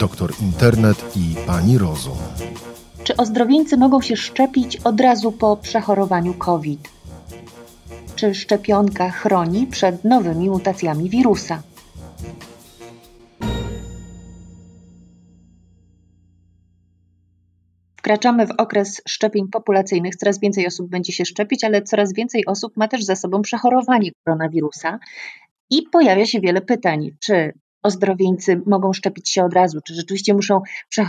doktor Internet i pani Rozum. Czy ozdrowieńcy mogą się szczepić od razu po przechorowaniu COVID? Czy szczepionka chroni przed nowymi mutacjami wirusa? Wkraczamy w okres szczepień populacyjnych, coraz więcej osób będzie się szczepić, ale coraz więcej osób ma też za sobą przechorowanie koronawirusa. I pojawia się wiele pytań, czy ozdrowieńcy mogą szczepić się od razu, czy rzeczywiście muszą prze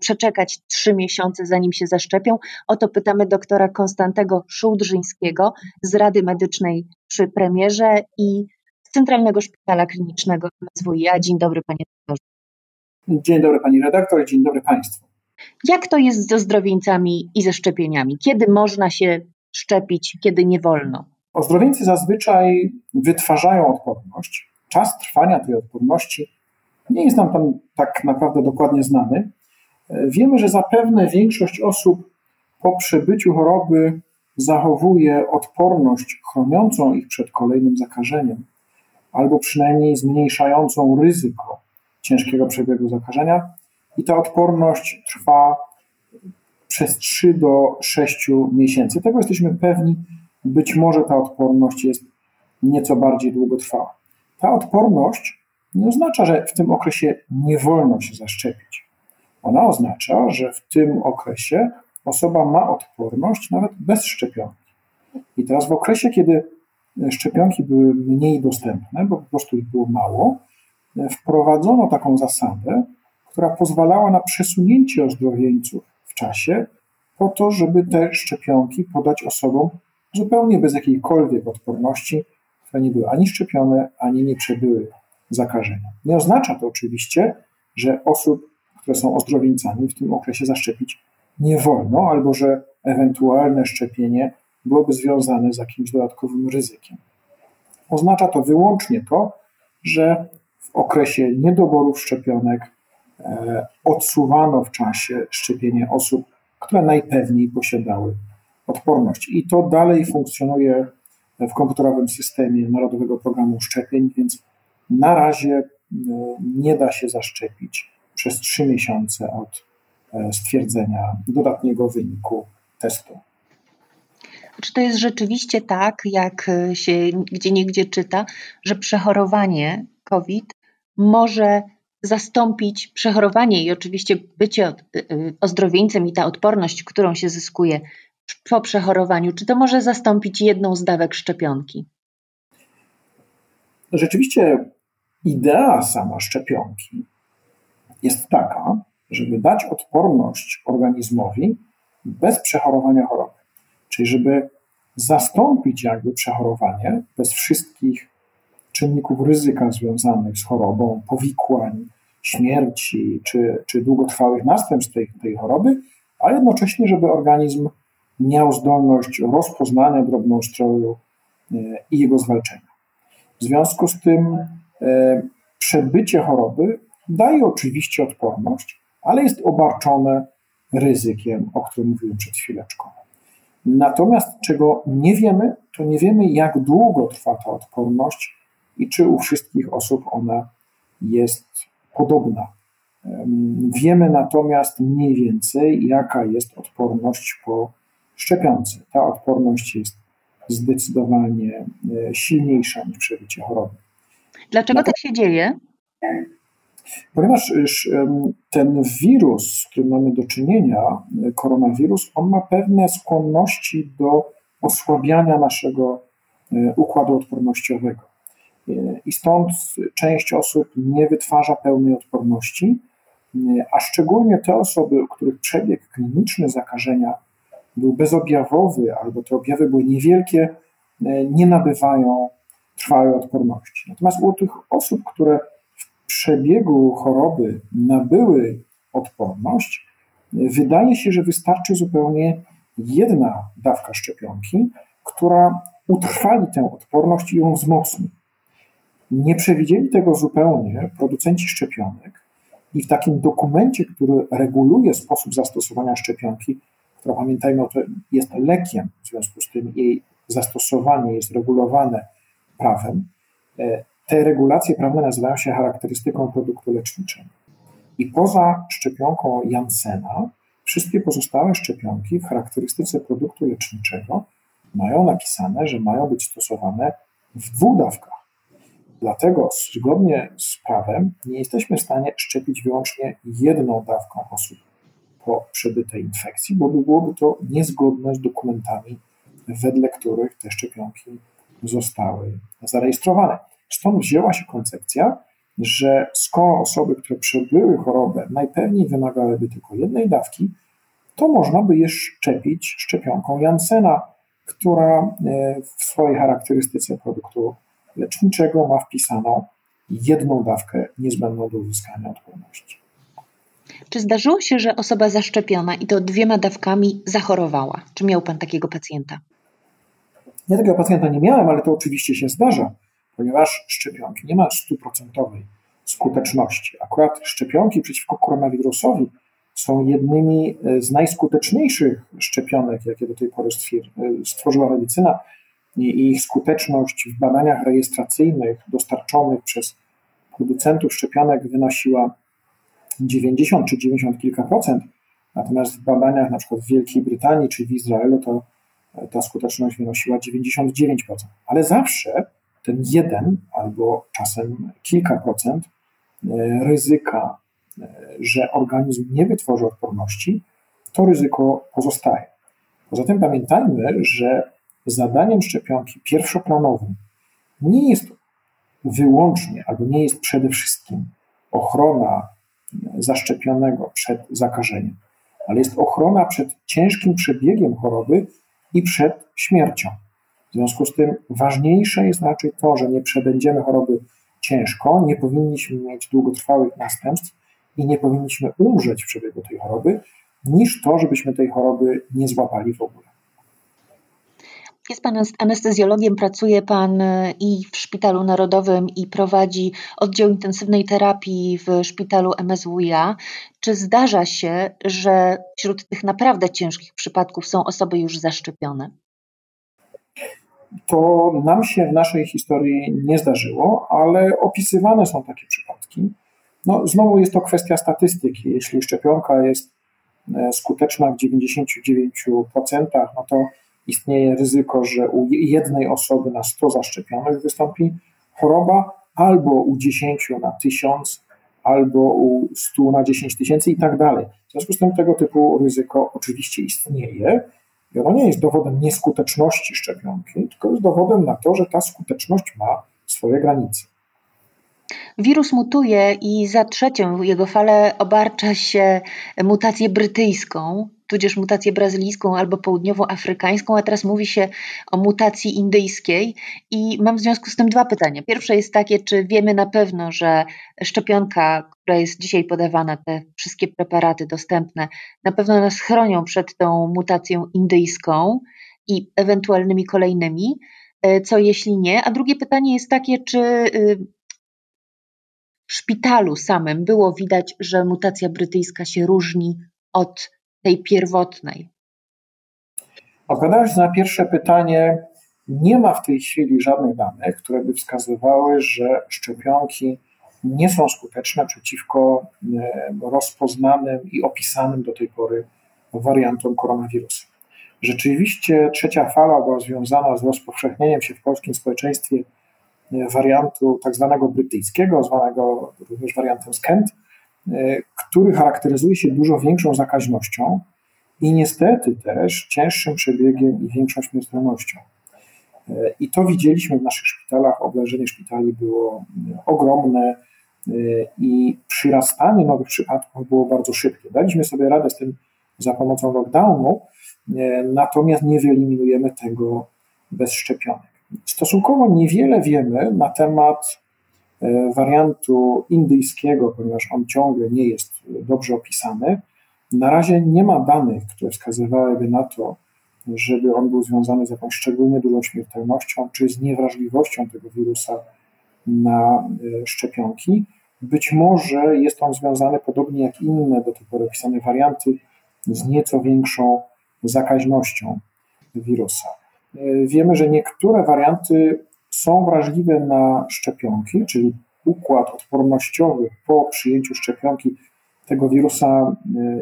przeczekać trzy miesiące, zanim się zaszczepią. O to pytamy doktora Konstantego Szułdrzyńskiego z Rady Medycznej przy premierze i z Centralnego Szpitala Klinicznego MSWiA. Dzień dobry panie doktorze. Dzień dobry pani redaktor, dzień dobry państwu. Jak to jest ze ozdrowieńcami i ze szczepieniami? Kiedy można się szczepić, kiedy nie wolno? Ozdrowieńcy zazwyczaj wytwarzają odporność. Czas trwania tej odporności nie jest nam tam tak naprawdę dokładnie znany. Wiemy, że zapewne większość osób po przebyciu choroby zachowuje odporność chroniącą ich przed kolejnym zakażeniem, albo przynajmniej zmniejszającą ryzyko ciężkiego przebiegu zakażenia, i ta odporność trwa przez 3 do 6 miesięcy. Tego jesteśmy pewni. Być może ta odporność jest nieco bardziej długotrwała. Ta odporność nie oznacza, że w tym okresie nie wolno się zaszczepić. Ona oznacza, że w tym okresie osoba ma odporność nawet bez szczepionki. I teraz w okresie, kiedy szczepionki były mniej dostępne, bo po prostu ich było mało, wprowadzono taką zasadę, która pozwalała na przesunięcie ozdrowieńców w czasie, po to, żeby te szczepionki podać osobom zupełnie bez jakiejkolwiek odporności, które nie były ani szczepione, ani nie przebyły zakażenia. Nie oznacza to oczywiście, że osób, które są ozdrowieńcami, w tym okresie zaszczepić nie wolno, albo że ewentualne szczepienie byłoby związane z jakimś dodatkowym ryzykiem. Oznacza to wyłącznie to, że w okresie niedoborów szczepionek E, odsuwano w czasie szczepienie osób, które najpewniej posiadały odporność. I to dalej funkcjonuje w komputerowym systemie Narodowego Programu Szczepień, więc na razie e, nie da się zaszczepić przez trzy miesiące od e, stwierdzenia dodatniego wyniku testu. Czy to jest rzeczywiście tak, jak się gdzie niegdzie czyta, że przechorowanie COVID może zastąpić przechorowanie i oczywiście bycie y, ozdrowieńcem i ta odporność, którą się zyskuje po przechorowaniu, czy to może zastąpić jedną z dawek szczepionki? Rzeczywiście idea sama szczepionki jest taka, żeby dać odporność organizmowi bez przechorowania choroby. Czyli żeby zastąpić jakby przechorowanie bez wszystkich czynników ryzyka związanych z chorobą, powikłań, śmierci czy, czy długotrwałych następstw tej, tej choroby, a jednocześnie, żeby organizm miał zdolność rozpoznania drobnoustroju e, i jego zwalczenia. W związku z tym e, przebycie choroby daje oczywiście odporność, ale jest obarczone ryzykiem, o którym mówiłem przed chwileczką. Natomiast czego nie wiemy, to nie wiemy, jak długo trwa ta odporność i czy u wszystkich osób ona jest podobna. Wiemy natomiast mniej więcej, jaka jest odporność po szczepionce. Ta odporność jest zdecydowanie e, silniejsza niż przebycie choroby. Dlaczego tak się dzieje? Ponieważ ten wirus, z którym mamy do czynienia, koronawirus, on ma pewne skłonności do osłabiania naszego e, układu odpornościowego. I stąd część osób nie wytwarza pełnej odporności, a szczególnie te osoby, u których przebieg kliniczny zakażenia był bezobjawowy albo te objawy były niewielkie, nie nabywają trwałej odporności. Natomiast u tych osób, które w przebiegu choroby nabyły odporność, wydaje się, że wystarczy zupełnie jedna dawka szczepionki, która utrwali tę odporność i ją wzmocni. Nie przewidzieli tego zupełnie producenci szczepionek i w takim dokumencie, który reguluje sposób zastosowania szczepionki, która pamiętajmy, to jest lekiem, w związku z tym jej zastosowanie jest regulowane prawem, e, te regulacje prawne nazywają się charakterystyką produktu leczniczego. I poza szczepionką Jansena, wszystkie pozostałe szczepionki w charakterystyce produktu leczniczego mają napisane, że mają być stosowane w dwóch dawkach. Dlatego zgodnie z prawem nie jesteśmy w stanie szczepić wyłącznie jedną dawką osób po przebytej infekcji, bo byłoby to niezgodne z dokumentami, wedle których te szczepionki zostały zarejestrowane. Stąd wzięła się koncepcja, że skoro osoby, które przebyły chorobę, najpewniej wymagałyby tylko jednej dawki, to można by je szczepić szczepionką Jansena, która e, w swojej charakterystyce produktu leczniczego ma wpisaną jedną dawkę niezbędną do uzyskania odporności. Czy zdarzyło się, że osoba zaszczepiona i to dwiema dawkami zachorowała? Czy miał Pan takiego pacjenta? Ja takiego pacjenta nie miałem, ale to oczywiście się zdarza, ponieważ szczepionki nie ma stuprocentowej skuteczności. Akurat szczepionki przeciwko koronawirusowi są jednymi z najskuteczniejszych szczepionek, jakie do tej pory stworzyła medycyna i ich skuteczność w badaniach rejestracyjnych dostarczonych przez producentów szczepionek wynosiła 90 czy 90 kilka procent, natomiast w badaniach na przykład w Wielkiej Brytanii czy w Izraelu to ta skuteczność wynosiła 99%. Ale zawsze ten jeden albo czasem kilka procent e, ryzyka, e, że organizm nie wytworzy odporności, to ryzyko pozostaje. Poza tym pamiętajmy, że zadaniem szczepionki pierwszoplanowym nie jest wyłącznie albo nie jest przede wszystkim ochrona zaszczepionego przed zakażeniem, ale jest ochrona przed ciężkim przebiegiem choroby i przed śmiercią. W związku z tym ważniejsze jest raczej to, że nie przebędziemy choroby ciężko, nie powinniśmy mieć długotrwałych następstw i nie powinniśmy umrzeć w przebiegu tej choroby, niż to, żebyśmy tej choroby nie złapali w ogóle. Jest Pan anestezjologiem, pracuje Pan e, i w Szpitalu Narodowym i prowadzi oddział intensywnej terapii w Szpitalu MSWiA. Czy zdarza się, że wśród tych naprawdę ciężkich przypadków są osoby już zaszczepione? To nam się w naszej historii nie zdarzyło, ale opisywane są takie przypadki. No, znowu jest to kwestia statystyki. Jeśli szczepionka jest e, skuteczna w 99%, no to istnieje ryzyko, że u jednej osoby na 100 zaszczepionych wystąpi choroba, albo u 10 na 1000, albo u 100 na 10 tysięcy i tak dalej. W związku z tym tego typu ryzyko oczywiście istnieje i ono nie jest dowodem nieskuteczności szczepionki, tylko jest dowodem na to, że ta skuteczność ma swoje granice. Wirus mutuje i za trzecią jego falę obarcza się mutację brytyjską, tudzież mutację brazylijską albo południowoafrykańską, a teraz mówi się o mutacji indyjskiej. I mam w związku z tym dwa pytania. Pierwsze jest takie, czy wiemy na pewno, że szczepionka, która jest dzisiaj podawana, te wszystkie preparaty dostępne, na pewno nas chronią przed tą mutacją indyjską i ewentualnymi kolejnymi. E, co jeśli nie? A drugie pytanie jest takie, czy y, w szpitalu samym było widać, że mutacja brytyjska się różni od tej pierwotnej? Odpowiadając na pierwsze pytanie, nie ma w tej chwili żadnych danych, które by wskazywały, że szczepionki nie są skuteczne przeciwko e, rozpoznanym i opisanym do tej pory wariantom koronawirusa. Rzeczywiście trzecia fala była związana z rozpowszechnieniem się w polskim społeczeństwie e, wariantu tak zwanego brytyjskiego, zwanego również wariantem Skent, który charakteryzuje się dużo większą zakaźnością i niestety też cięższym przebiegiem i większą śmiertelnością. E, I to widzieliśmy w naszych szpitalach. Oblężenie szpitali było e, ogromne i przyrastanie nowych przypadków było bardzo szybkie. Daliśmy sobie radę z tym za pomocą lockdownu, natomiast nie wyeliminujemy tego bez szczepionek. Stosunkowo niewiele wiemy na temat E, wariantu indyjskiego, ponieważ on ciągle nie jest dobrze opisany. Na razie nie ma danych, które wskazywałyby na to, żeby on był związany z jakąś szczególnie dużą śmiertelnością czy z niewrażliwością tego wirusa na e, szczepionki. Być może jest on związany, podobnie jak inne do tej pory opisane warianty, z nieco większą zakaźnością wirusa. E, wiemy, że niektóre warianty są wrażliwe na szczepionki, czyli układ odpornościowy po przyjęciu szczepionki tego wirusa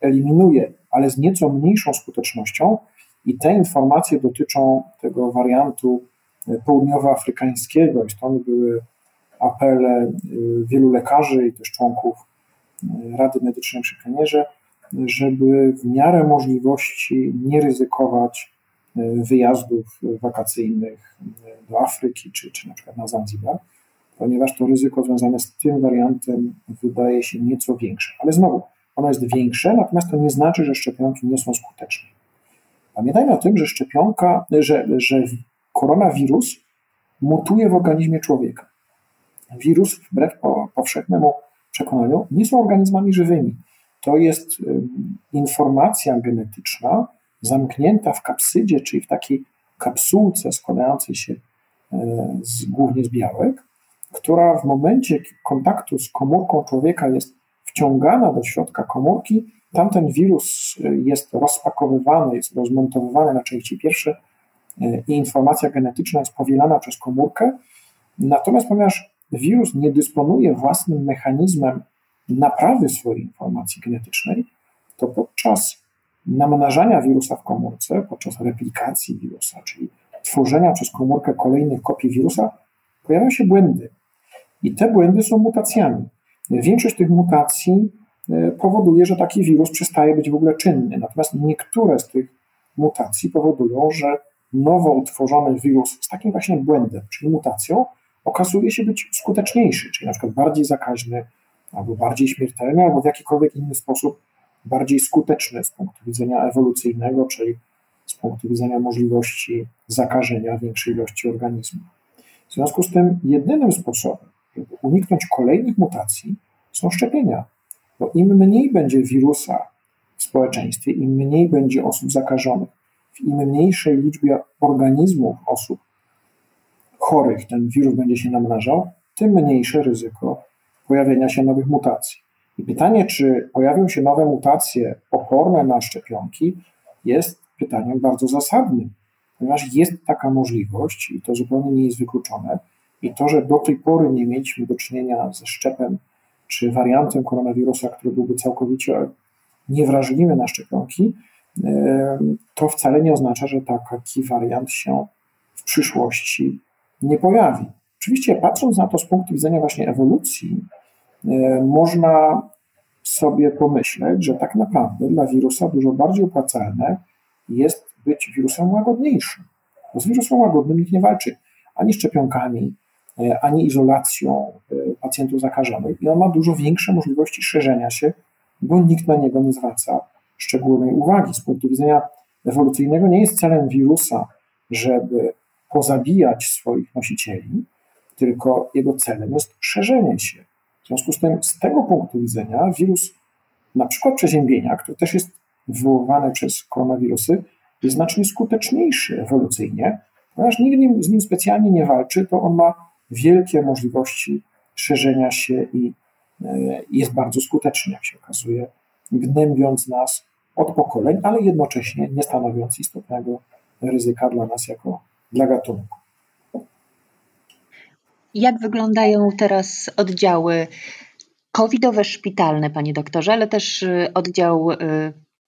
eliminuje, ale z nieco mniejszą skutecznością. I te informacje dotyczą tego wariantu południowoafrykańskiego, i stąd były apele wielu lekarzy i też członków Rady Medycznej przy premierze, żeby w miarę możliwości nie ryzykować wyjazdów wakacyjnych do Afryki czy, czy na przykład na Zanzibar, ponieważ to ryzyko związane z tym wariantem wydaje się nieco większe. Ale znowu, ono jest większe, natomiast to nie znaczy, że szczepionki nie są skuteczne. Pamiętajmy o tym, że szczepionka, że, że koronawirus mutuje w organizmie człowieka. Wirus, wbrew powszechnemu przekonaniu, nie są organizmami żywymi to jest informacja genetyczna zamknięta w kapsydzie, czyli w takiej kapsułce składającej się e, z, głównie z białek, która w momencie kontaktu z komórką człowieka jest wciągana do środka komórki, tamten wirus e, jest rozpakowywany, jest rozmontowywany na części pierwsze e, i informacja genetyczna jest powielana przez komórkę. Natomiast ponieważ wirus nie dysponuje własnym mechanizmem naprawy swojej informacji genetycznej, to podczas namnażania wirusa w komórce, podczas replikacji wirusa, czyli tworzenia przez komórkę kolejnych kopii wirusa, pojawiają się błędy. I te błędy są mutacjami. Większość tych mutacji e, powoduje, że taki wirus przestaje być w ogóle czynny. Natomiast niektóre z tych mutacji powodują, że nowo utworzony wirus z takim właśnie błędem, czyli mutacją, okazuje się być skuteczniejszy, czyli na przykład bardziej zakaźny, albo bardziej śmiertelny, albo w jakikolwiek inny sposób bardziej skuteczny z punktu widzenia ewolucyjnego, czyli z punktu widzenia możliwości zakażenia większej ilości organizmu. W związku z tym jedynym sposobem, żeby uniknąć kolejnych mutacji, są szczepienia. Bo im mniej będzie wirusa w społeczeństwie, im mniej będzie osób zakażonych, w im mniejszej liczbie organizmów osób chorych ten wirus będzie się namnażał, tym mniejsze ryzyko pojawienia się nowych mutacji. I pytanie, czy pojawią się nowe mutacje oporne na szczepionki, jest pytaniem bardzo zasadnym, ponieważ jest taka możliwość i to zupełnie nie jest wykluczone. I to, że do tej pory nie mieliśmy do czynienia ze szczepem czy wariantem koronawirusa, który byłby całkowicie niewrażliwy na szczepionki, to wcale nie oznacza, że taki wariant się w przyszłości nie pojawi. Oczywiście, patrząc na to z punktu widzenia właśnie ewolucji, można sobie pomyśleć, że tak naprawdę dla wirusa dużo bardziej opłacalne jest być wirusem łagodniejszym. Bo z wirusem łagodnym nikt nie walczy ani szczepionkami, e, ani izolacją e, pacjentów zakażonych i on ma dużo większe możliwości szerzenia się, bo nikt na niego nie zwraca szczególnej uwagi. Z punktu widzenia ewolucyjnego nie jest celem wirusa, żeby pozabijać swoich nosicieli, tylko jego celem jest szerzenie się. W związku z tym, z tego punktu widzenia, wirus, na przykład przeziębienia, który też jest wywoływany przez koronawirusy, jest znacznie skuteczniejszy ewolucyjnie, ponieważ nikt z nim specjalnie nie walczy, to on ma wielkie możliwości szerzenia się i e, jest bardzo skuteczny, jak się okazuje, gnębiąc nas od pokoleń, ale jednocześnie nie stanowiąc istotnego ryzyka dla nas jako dla gatunku. Jak wyglądają teraz oddziały covidowe szpitalne, panie doktorze, ale też y, oddział, y,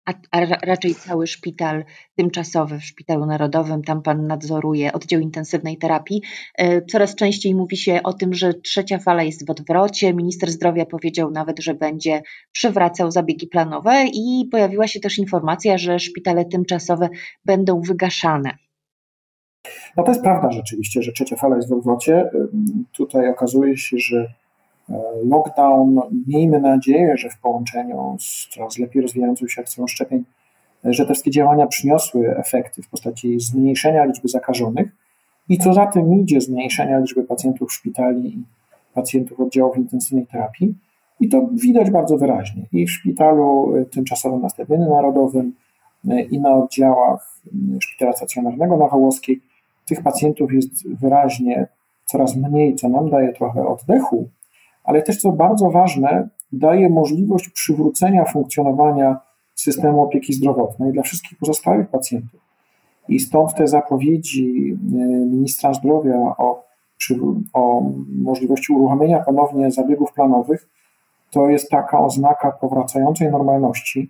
a, raczej cały szpital tymczasowy w Szpitalu Narodowym, tam pan nadzoruje oddział intensywnej terapii. Y, coraz częściej mówi się o tym, że trzecia fala jest w odwrocie. Minister zdrowia powiedział nawet, że będzie przywracał zabiegi planowe i pojawiła się też informacja, że szpitale tymczasowe będą wygaszane. No to jest prawda rzeczywiście, że trzecia fala jest w odwrocie. Tutaj okazuje się, że e, lockdown, miejmy nadzieję, że w połączeniu z coraz lepiej rozwijającą się akcją szczepień, e, że te wszystkie działania przyniosły efekty w postaci zmniejszenia liczby zakażonych i co za tym idzie, zmniejszenia liczby pacjentów szpitali i pacjentów oddziałów intensywnej terapii. I to widać bardzo wyraźnie i w szpitalu e, tymczasowym na Stadionie Narodowym, i na oddziałach szpitala stacjonarnego na Wołoskiej tych pacjentów jest wyraźnie coraz mniej, co nam daje trochę oddechu, ale też co bardzo ważne, daje możliwość przywrócenia funkcjonowania systemu opieki zdrowotnej dla wszystkich pozostałych pacjentów. I stąd te zapowiedzi e, ministra zdrowia o, o możliwości uruchomienia ponownie zabiegów planowych to jest taka oznaka powracającej normalności,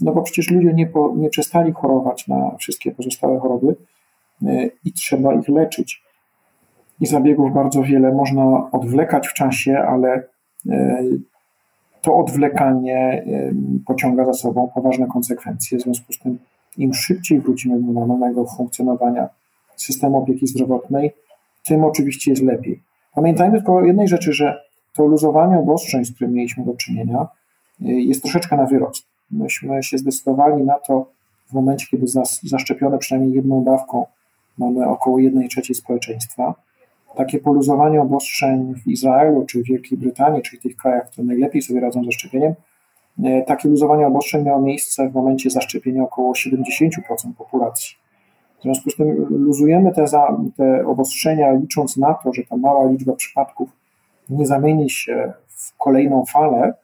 no bo przecież ludzie nie, po, nie przestali chorować na wszystkie pozostałe choroby y, i trzeba ich leczyć. I zabiegów bardzo wiele można odwlekać w czasie, ale y, to odwlekanie y, pociąga za sobą poważne konsekwencje. W związku z tym, im szybciej wrócimy do normalnego funkcjonowania systemu opieki zdrowotnej, tym oczywiście jest lepiej. Pamiętajmy tylko o jednej rzeczy, że to luzowanie obostrzeń, z którym mieliśmy do czynienia, jest troszeczkę na wyrost. Myśmy się zdecydowali na to w momencie, kiedy zaszczepione przynajmniej jedną dawką mamy około 1 trzeciej społeczeństwa. Takie poluzowanie obostrzeń w Izraelu czy w Wielkiej Brytanii, czyli tych krajach, które najlepiej sobie radzą ze szczepieniem, e, takie luzowanie obostrzeń miało miejsce w momencie zaszczepienia około 70% populacji. W związku z tym luzujemy te, za, te obostrzenia, licząc na to, że ta mała liczba przypadków nie zamieni się w kolejną falę,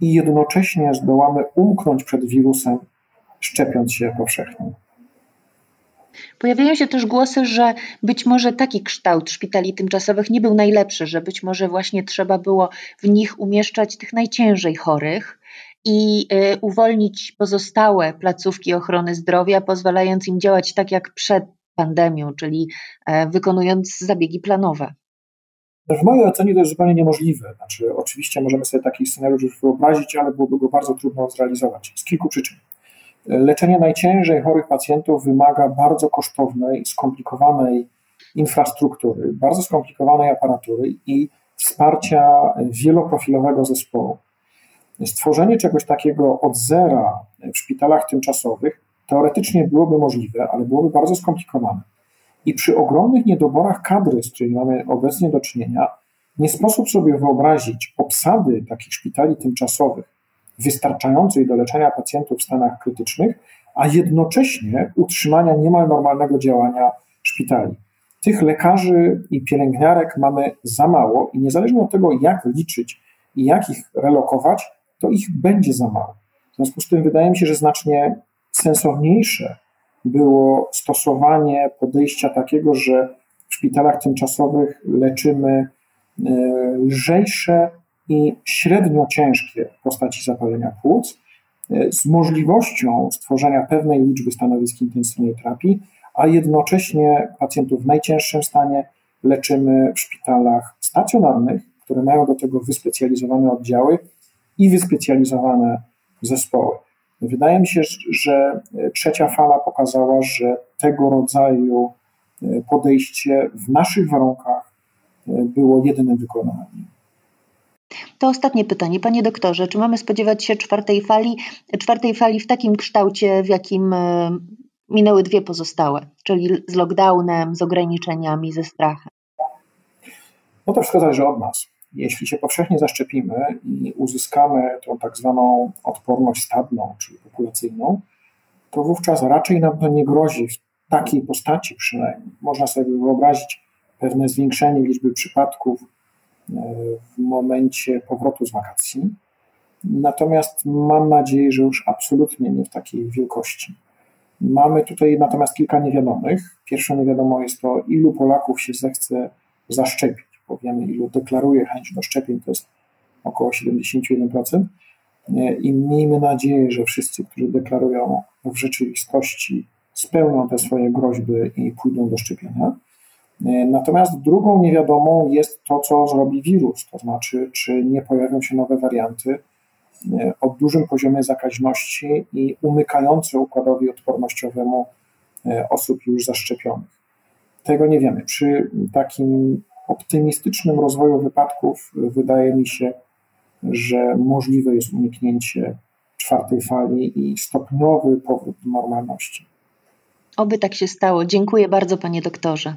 i jednocześnie zdołamy umknąć przed wirusem, szczepiąc się powszechnie. Pojawiają się też głosy, że być może taki kształt szpitali tymczasowych nie był najlepszy, że być może właśnie trzeba było w nich umieszczać tych najciężej chorych i y, uwolnić pozostałe placówki ochrony zdrowia, pozwalając im działać tak jak przed pandemią, czyli e, wykonując zabiegi planowe. W mojej ocenie to jest zupełnie niemożliwe. Znaczy, oczywiście możemy sobie taki scenariusz wyobrazić, ale byłoby go bardzo trudno zrealizować z kilku przyczyn. Leczenie najciężej chorych pacjentów wymaga bardzo kosztownej, skomplikowanej infrastruktury, bardzo skomplikowanej aparatury i wsparcia wieloprofilowego zespołu. Stworzenie czegoś takiego od zera w szpitalach tymczasowych teoretycznie byłoby możliwe, ale byłoby bardzo skomplikowane. I przy ogromnych niedoborach kadry, z którymi mamy obecnie do czynienia, nie sposób sobie wyobrazić obsady takich szpitali tymczasowych, wystarczającej do leczenia pacjentów w stanach krytycznych, a jednocześnie utrzymania niemal normalnego działania szpitali. Tych lekarzy i pielęgniarek mamy za mało i niezależnie od tego, jak liczyć i jak ich relokować, to ich będzie za mało. W związku z tym wydaje mi się, że znacznie sensowniejsze było stosowanie podejścia takiego, że w szpitalach tymczasowych leczymy e, lżejsze i średnio ciężkie postaci zapalenia płuc e, z możliwością stworzenia pewnej liczby stanowisk intensywnej terapii, a jednocześnie pacjentów w najcięższym stanie leczymy w szpitalach stacjonarnych, które mają do tego wyspecjalizowane oddziały i wyspecjalizowane zespoły. Wydaje mi się, że trzecia fala pokazała, że tego rodzaju e, podejście w naszych warunkach e, było jedynym wykonaniem. To ostatnie pytanie, panie doktorze, czy mamy spodziewać się czwartej fali, czwartej fali w takim kształcie, w jakim e, minęły dwie pozostałe, czyli z lockdownem, z ograniczeniami, ze strachem? No to wszystko zależy od nas. Jeśli się powszechnie zaszczepimy i uzyskamy tą tak zwaną odporność stadną, czyli populacyjną, to wówczas raczej nam to nie grozi w takiej postaci przynajmniej. Można sobie wyobrazić pewne zwiększenie liczby przypadków w momencie powrotu z wakacji. Natomiast mam nadzieję, że już absolutnie nie w takiej wielkości. Mamy tutaj natomiast kilka niewiadomych. Pierwszą niewiadomą jest to, ilu Polaków się zechce zaszczepić bo wiemy, ilu deklaruje chęć do szczepień, to jest około 71%. I miejmy nadzieję, że wszyscy, którzy deklarują w rzeczywistości, spełnią te swoje groźby i pójdą do szczepienia. Natomiast drugą niewiadomą jest to, co zrobi wirus, to znaczy, czy nie pojawią się nowe warianty o dużym poziomie zakaźności i umykające układowi odpornościowemu osób już zaszczepionych. Tego nie wiemy. Przy takim optymistycznym rozwoju wypadków wydaje mi się, że możliwe jest uniknięcie czwartej fali i stopniowy powrót do normalności. Oby tak się stało. Dziękuję bardzo, panie doktorze.